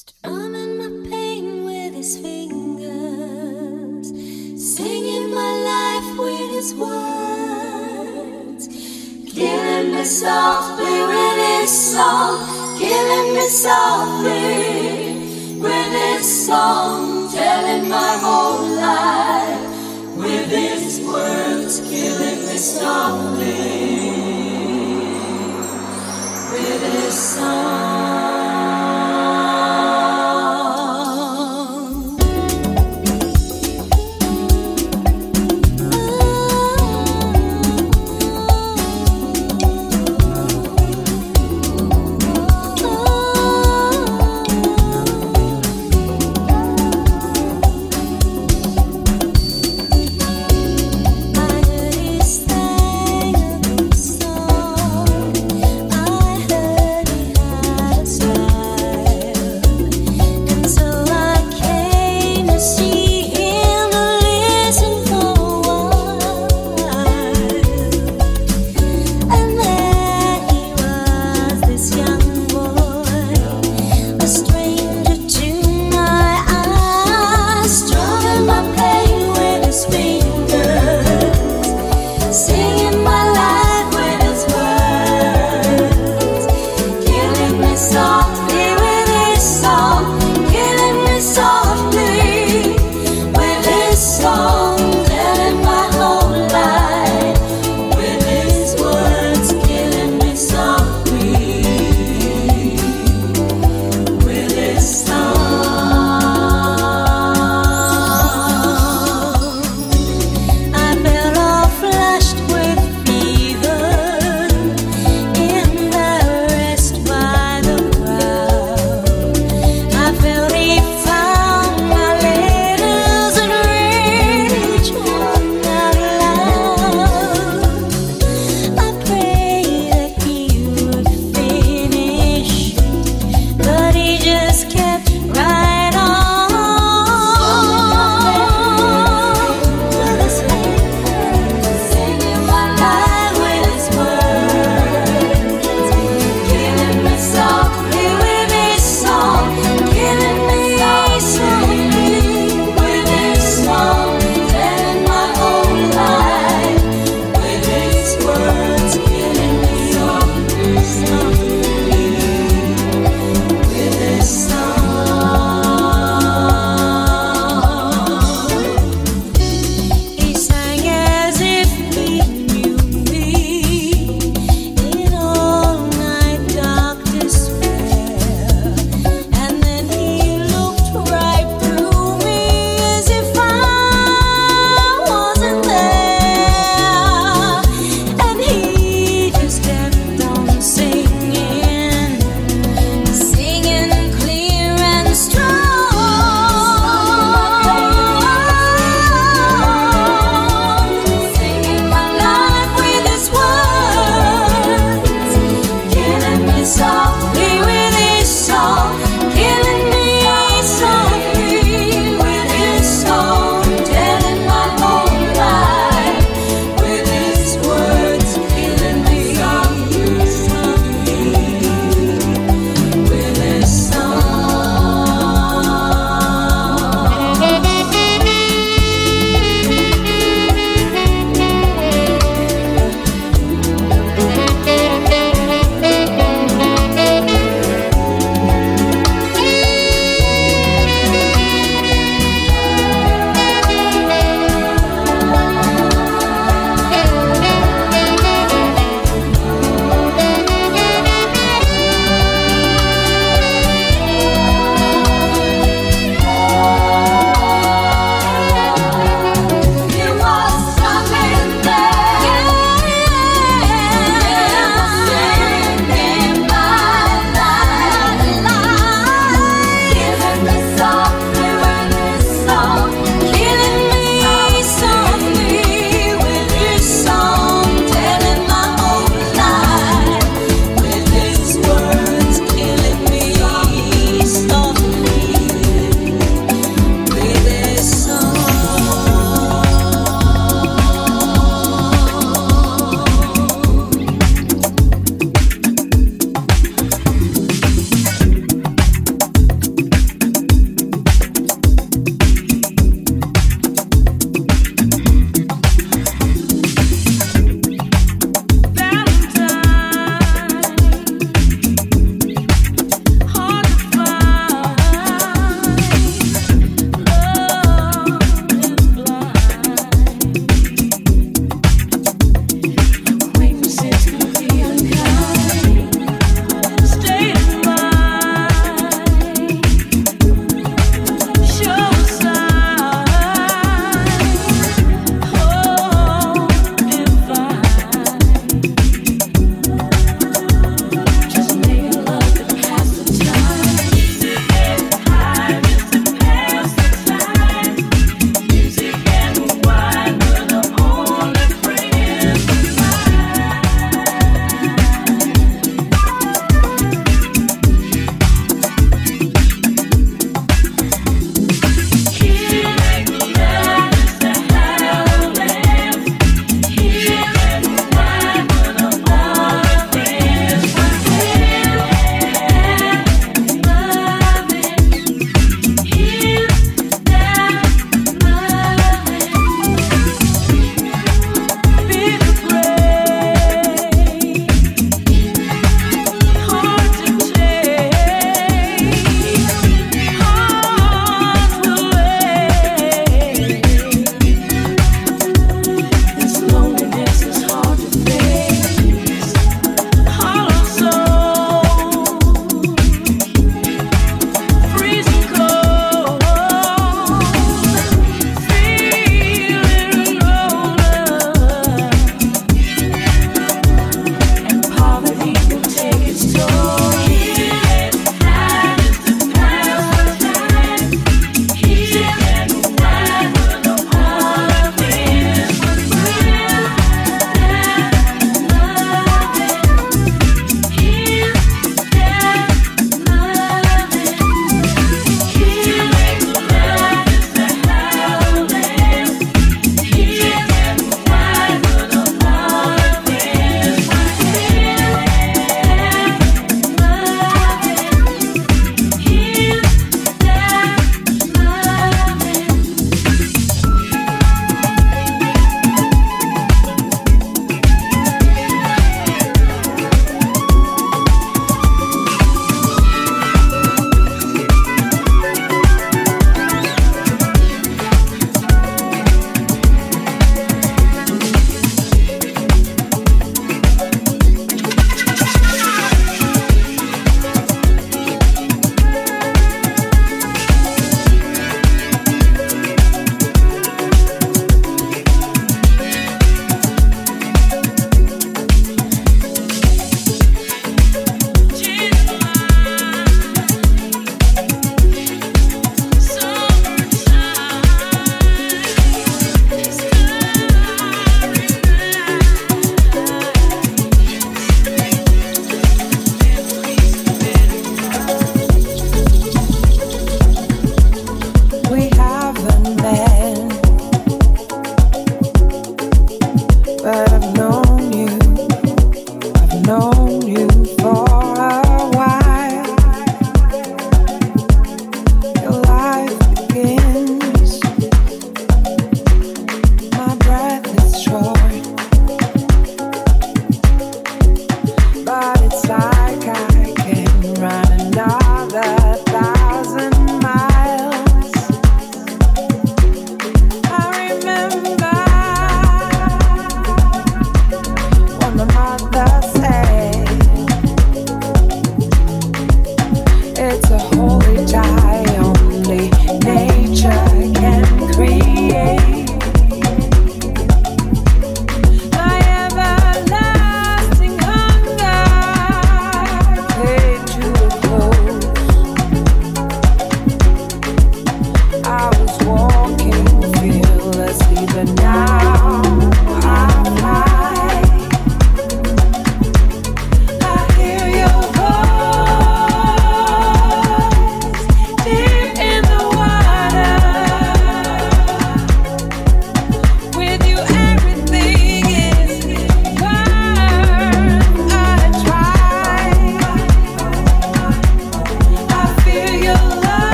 Strumming my pain with his fingers, singing my life with his words, killing me softly with his song, killing me softly with his song, telling my whole life with his words, killing me softly with his song.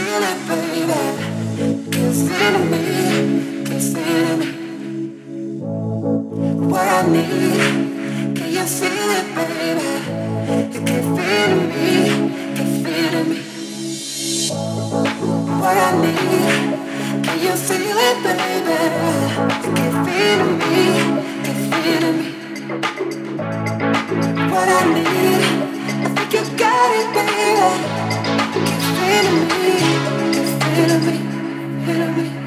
feel it, baby. Can you feel it, baby? You can feel feel me. What I need, can you feel it, baby? You can feel me, can feel me. What I need, I think you got it, baby feel me, you feel me, feel me.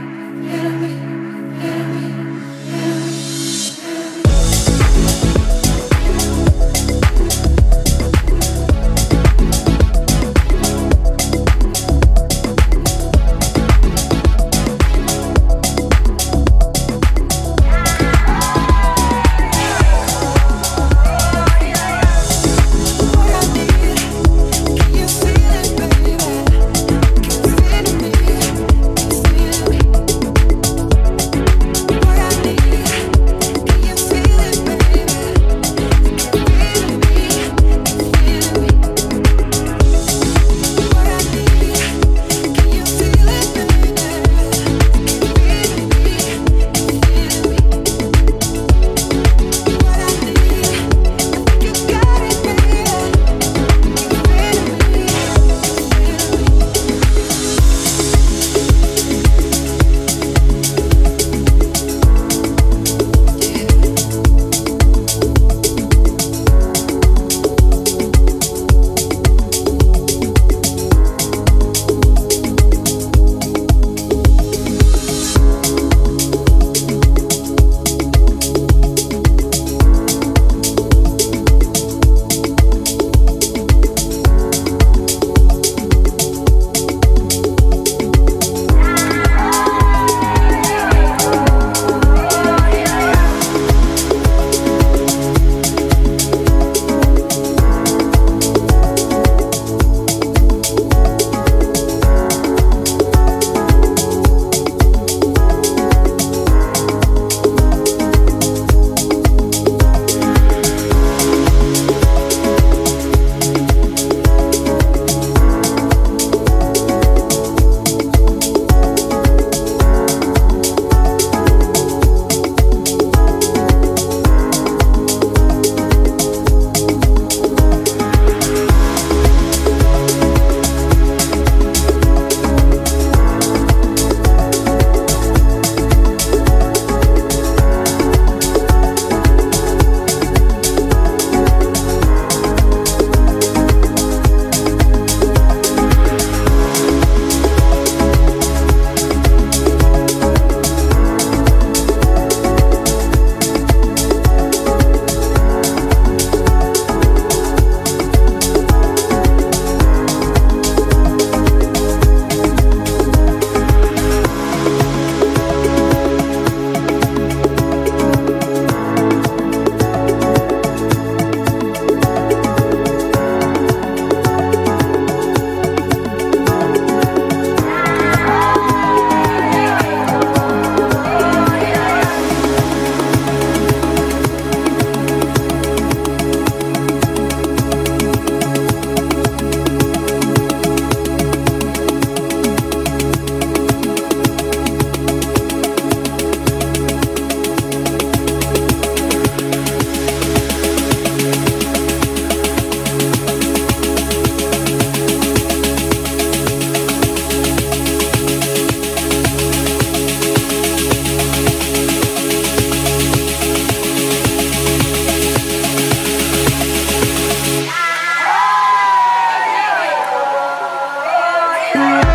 Bye.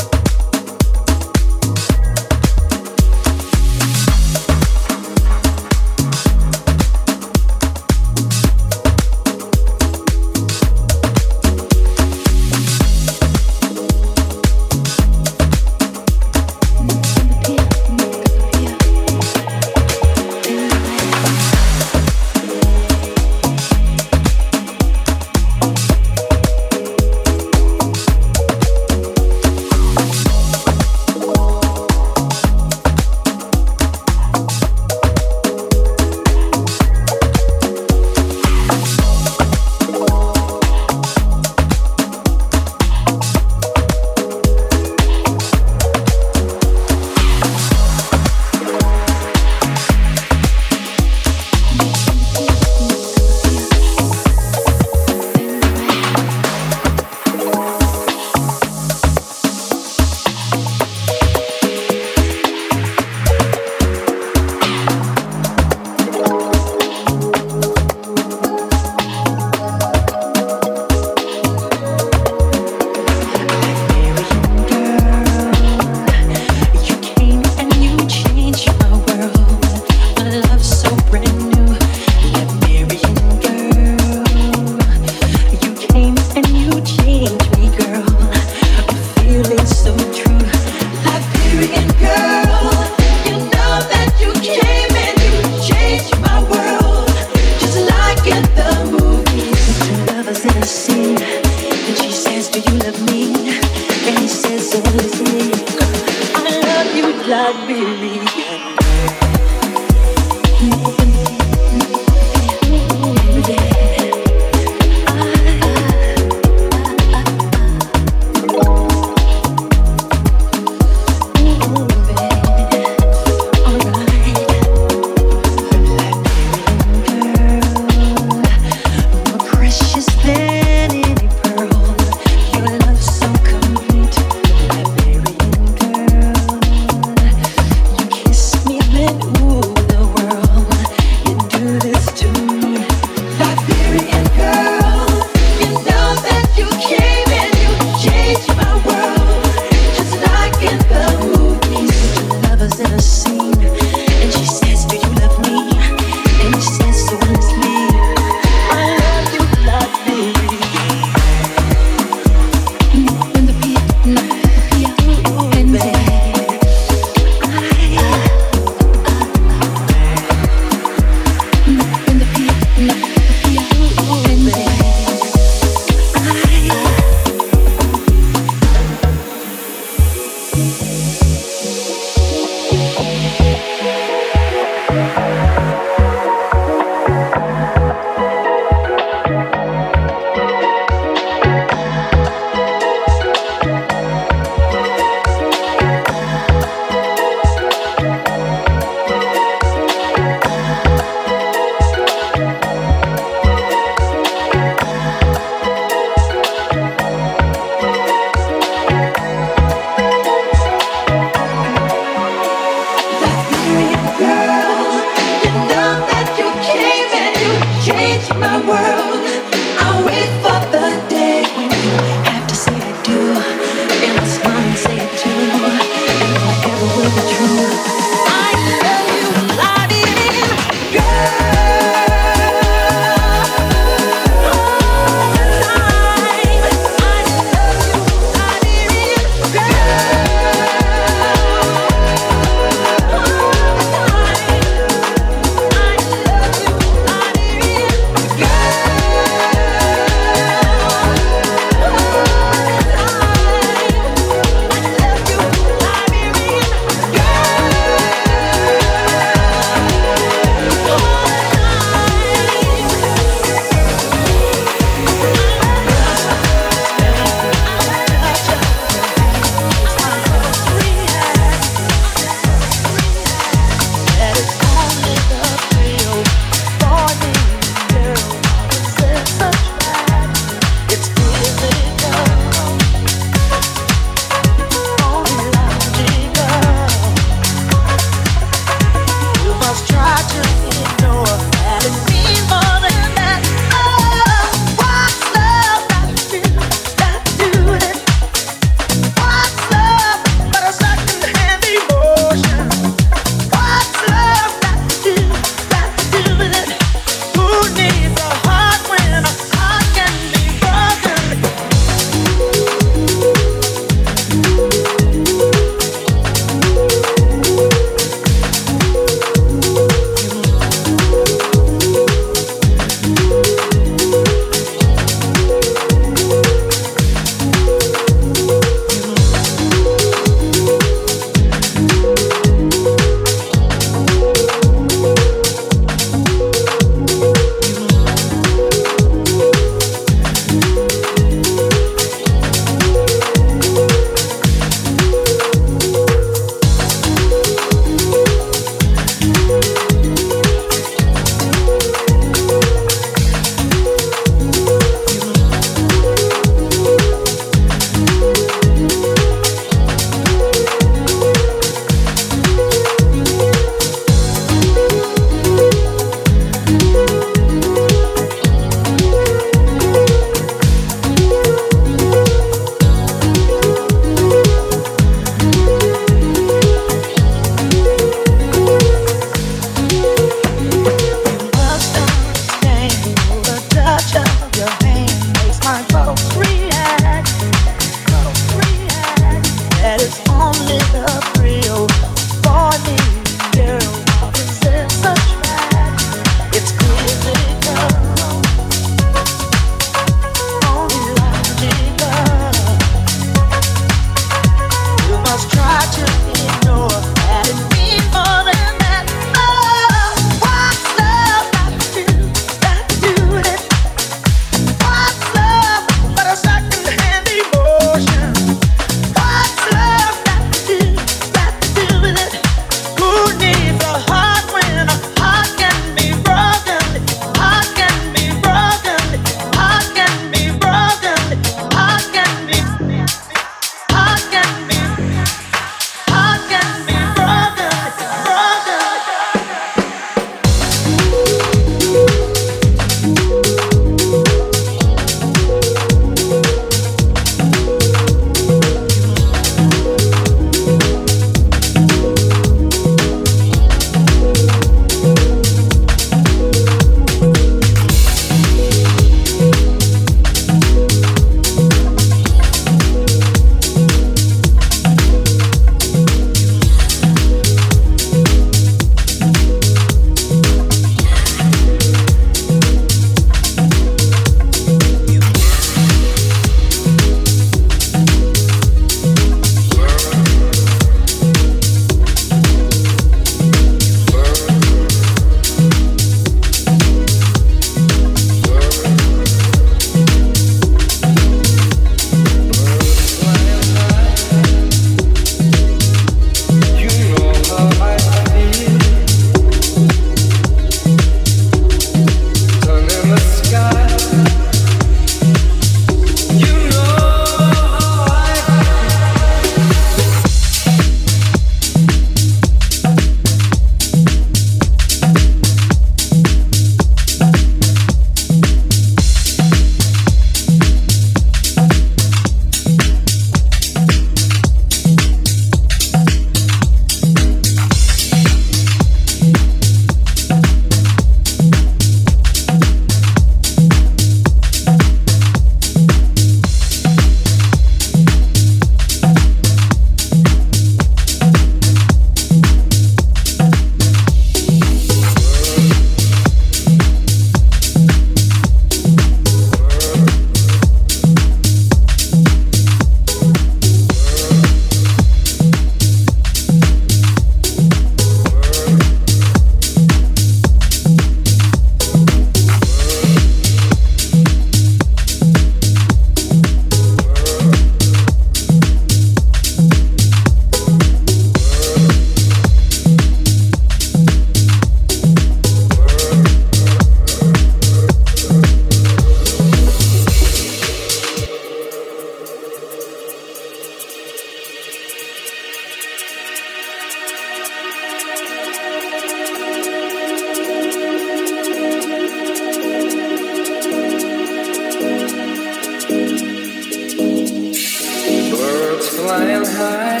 High.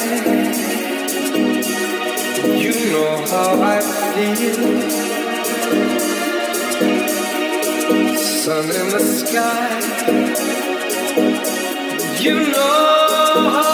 You know how I feel. Sun in the sky. You know how.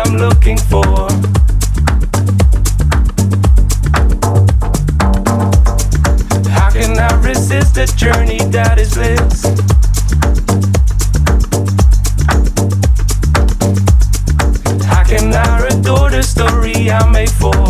I'm looking for. How can I resist the journey that is bliss? How can I adore the story I made for?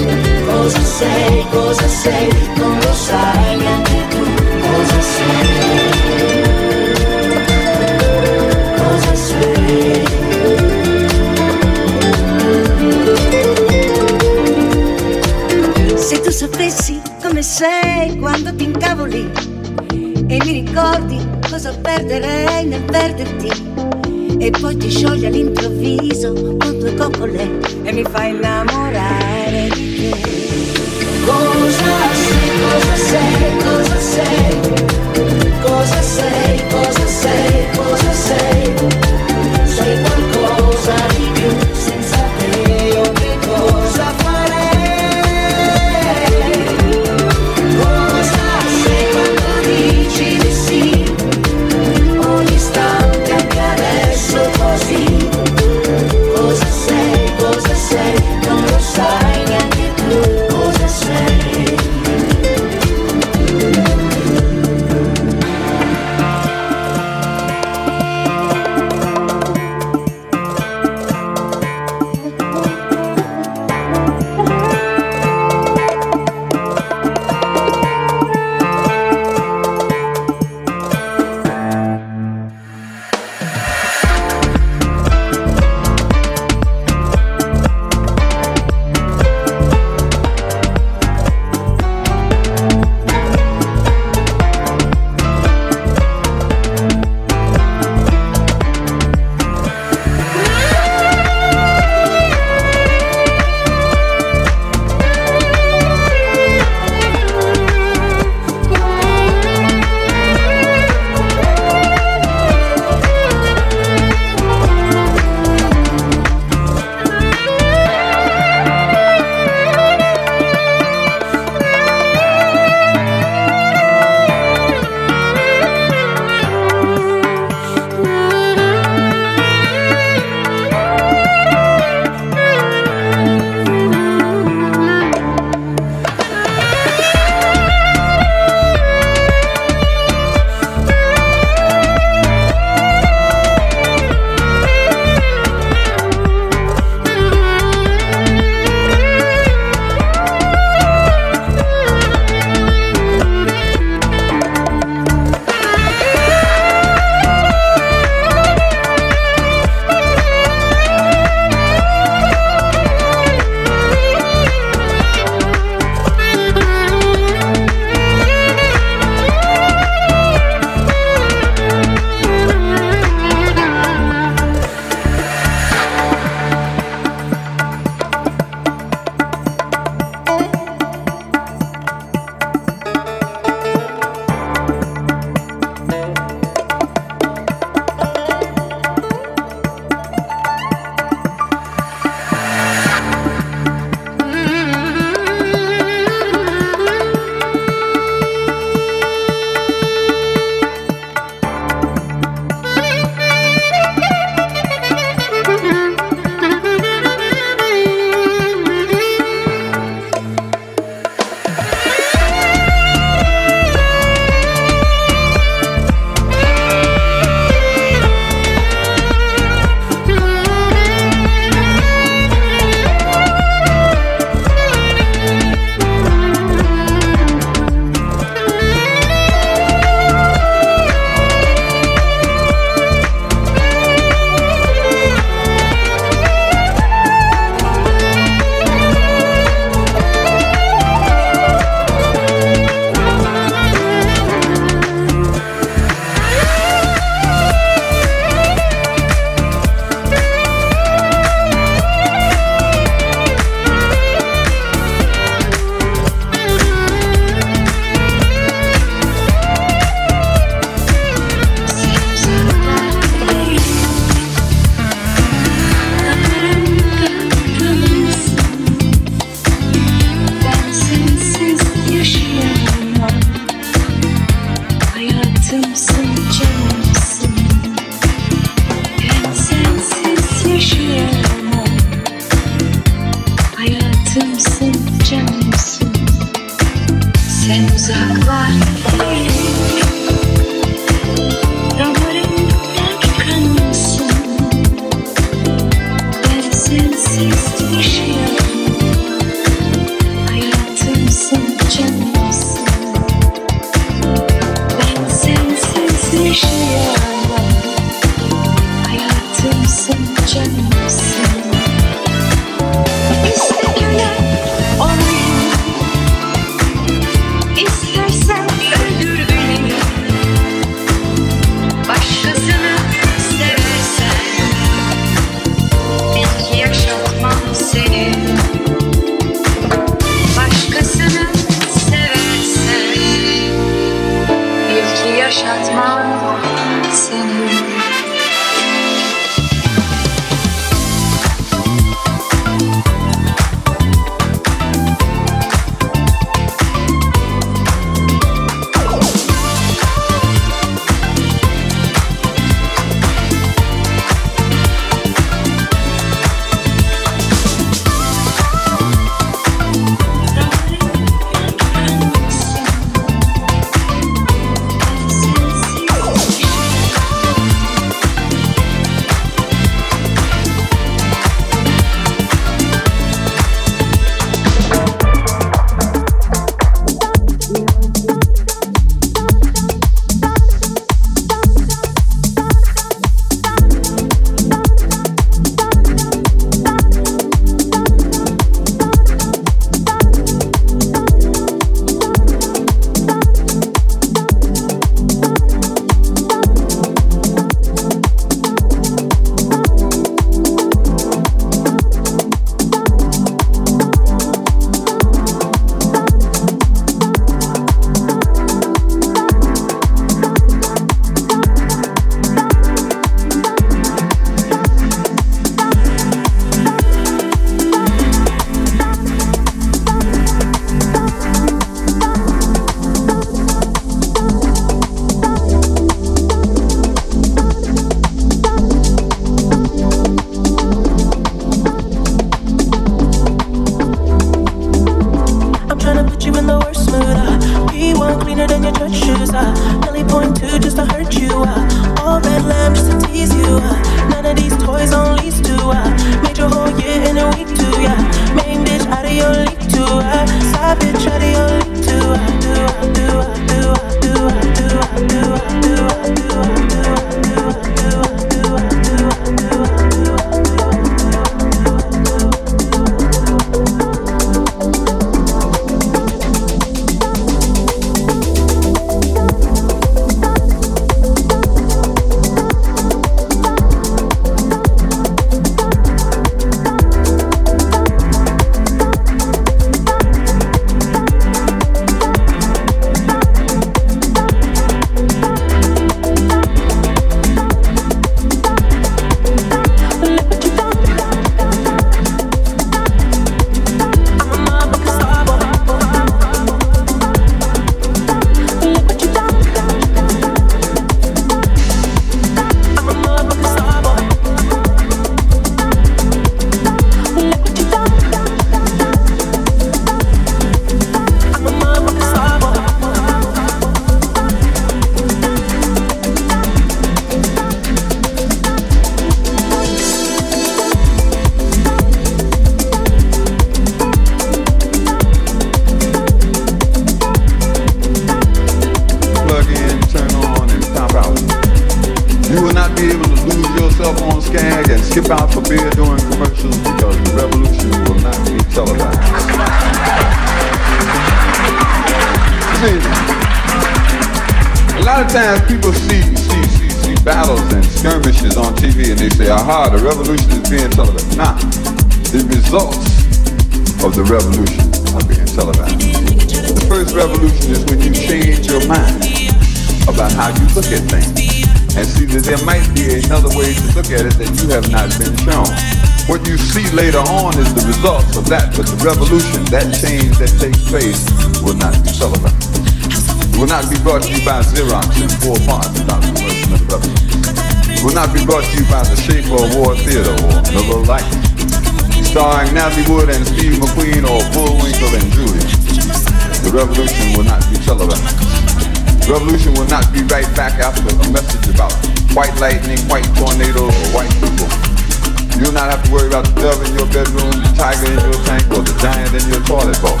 Have to worry about the dove in your bedroom, the tiger in your tank, or the giant in your toilet bowl.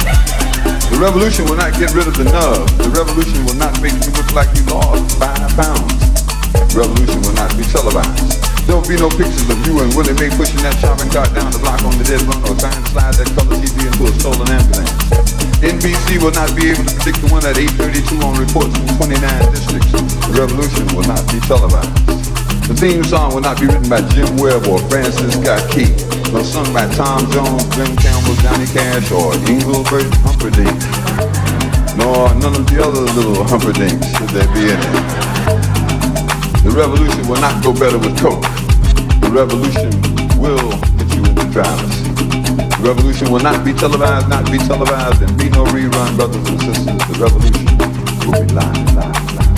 The revolution will not get rid of the nub. The revolution will not make you look like you lost five pounds. The revolution will not be televised. There will be no pictures of you and Willie Mae pushing that shopping cart down the block on the dead run or trying to slide that color TV into a stolen ambulance. NBC will not be able to predict the one at 832 on reports from 29 districts. The revolution will not be televised. The theme song will not be written by Jim Webb or Francis Scott Key, nor sung by Tom Jones, Glenn Campbell, Johnny Cash, or Engelbert Humperdinck, nor none of the other little Humperdinks should there be in it. The revolution will not go better with Coke. The revolution will get you into drivers. The revolution will not be televised, not be televised, and be no rerun, brothers and sisters. The revolution will be live, live, live.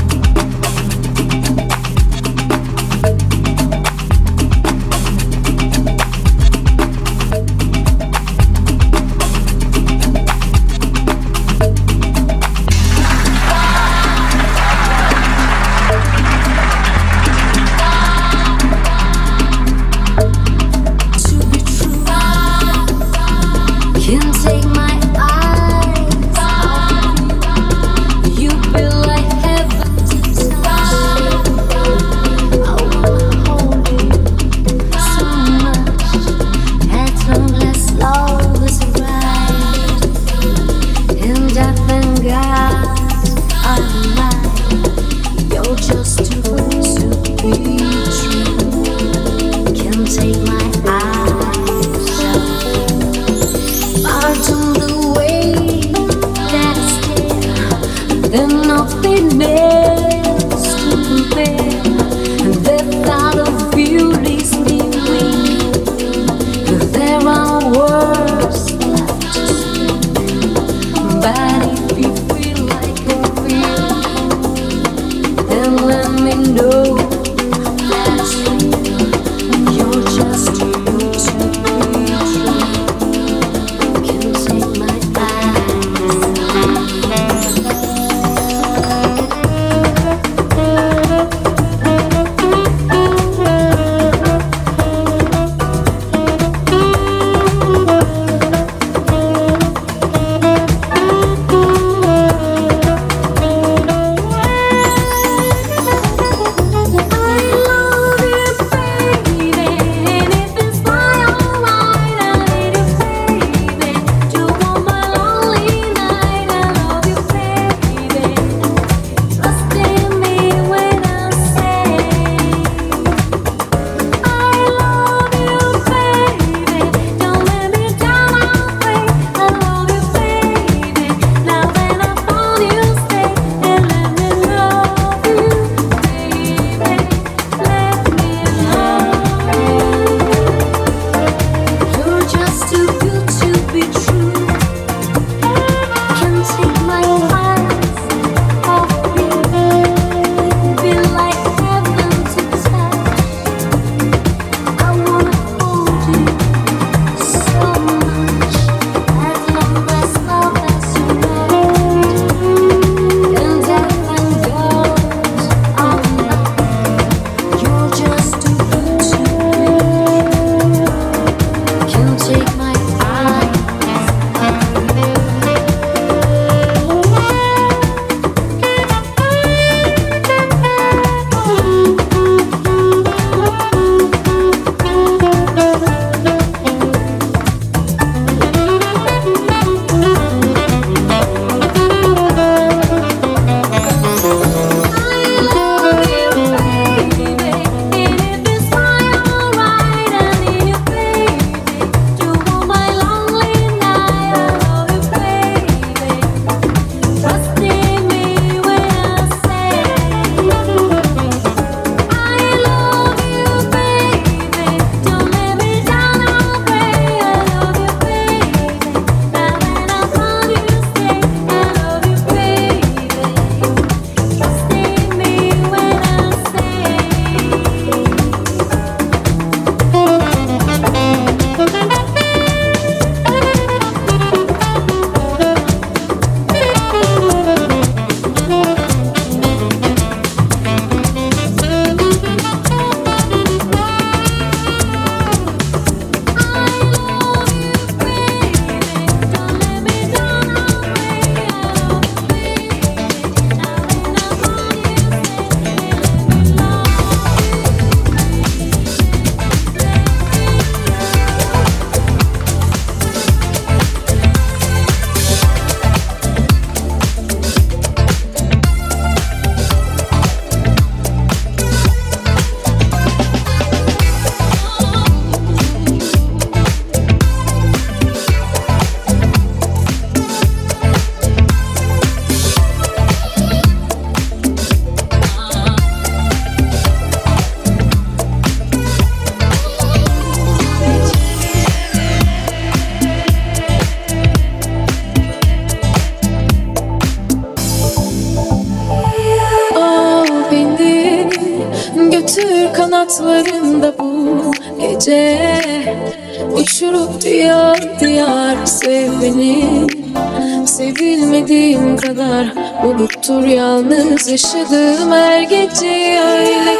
Unuttur yalnız yaşadığım her gece Öyle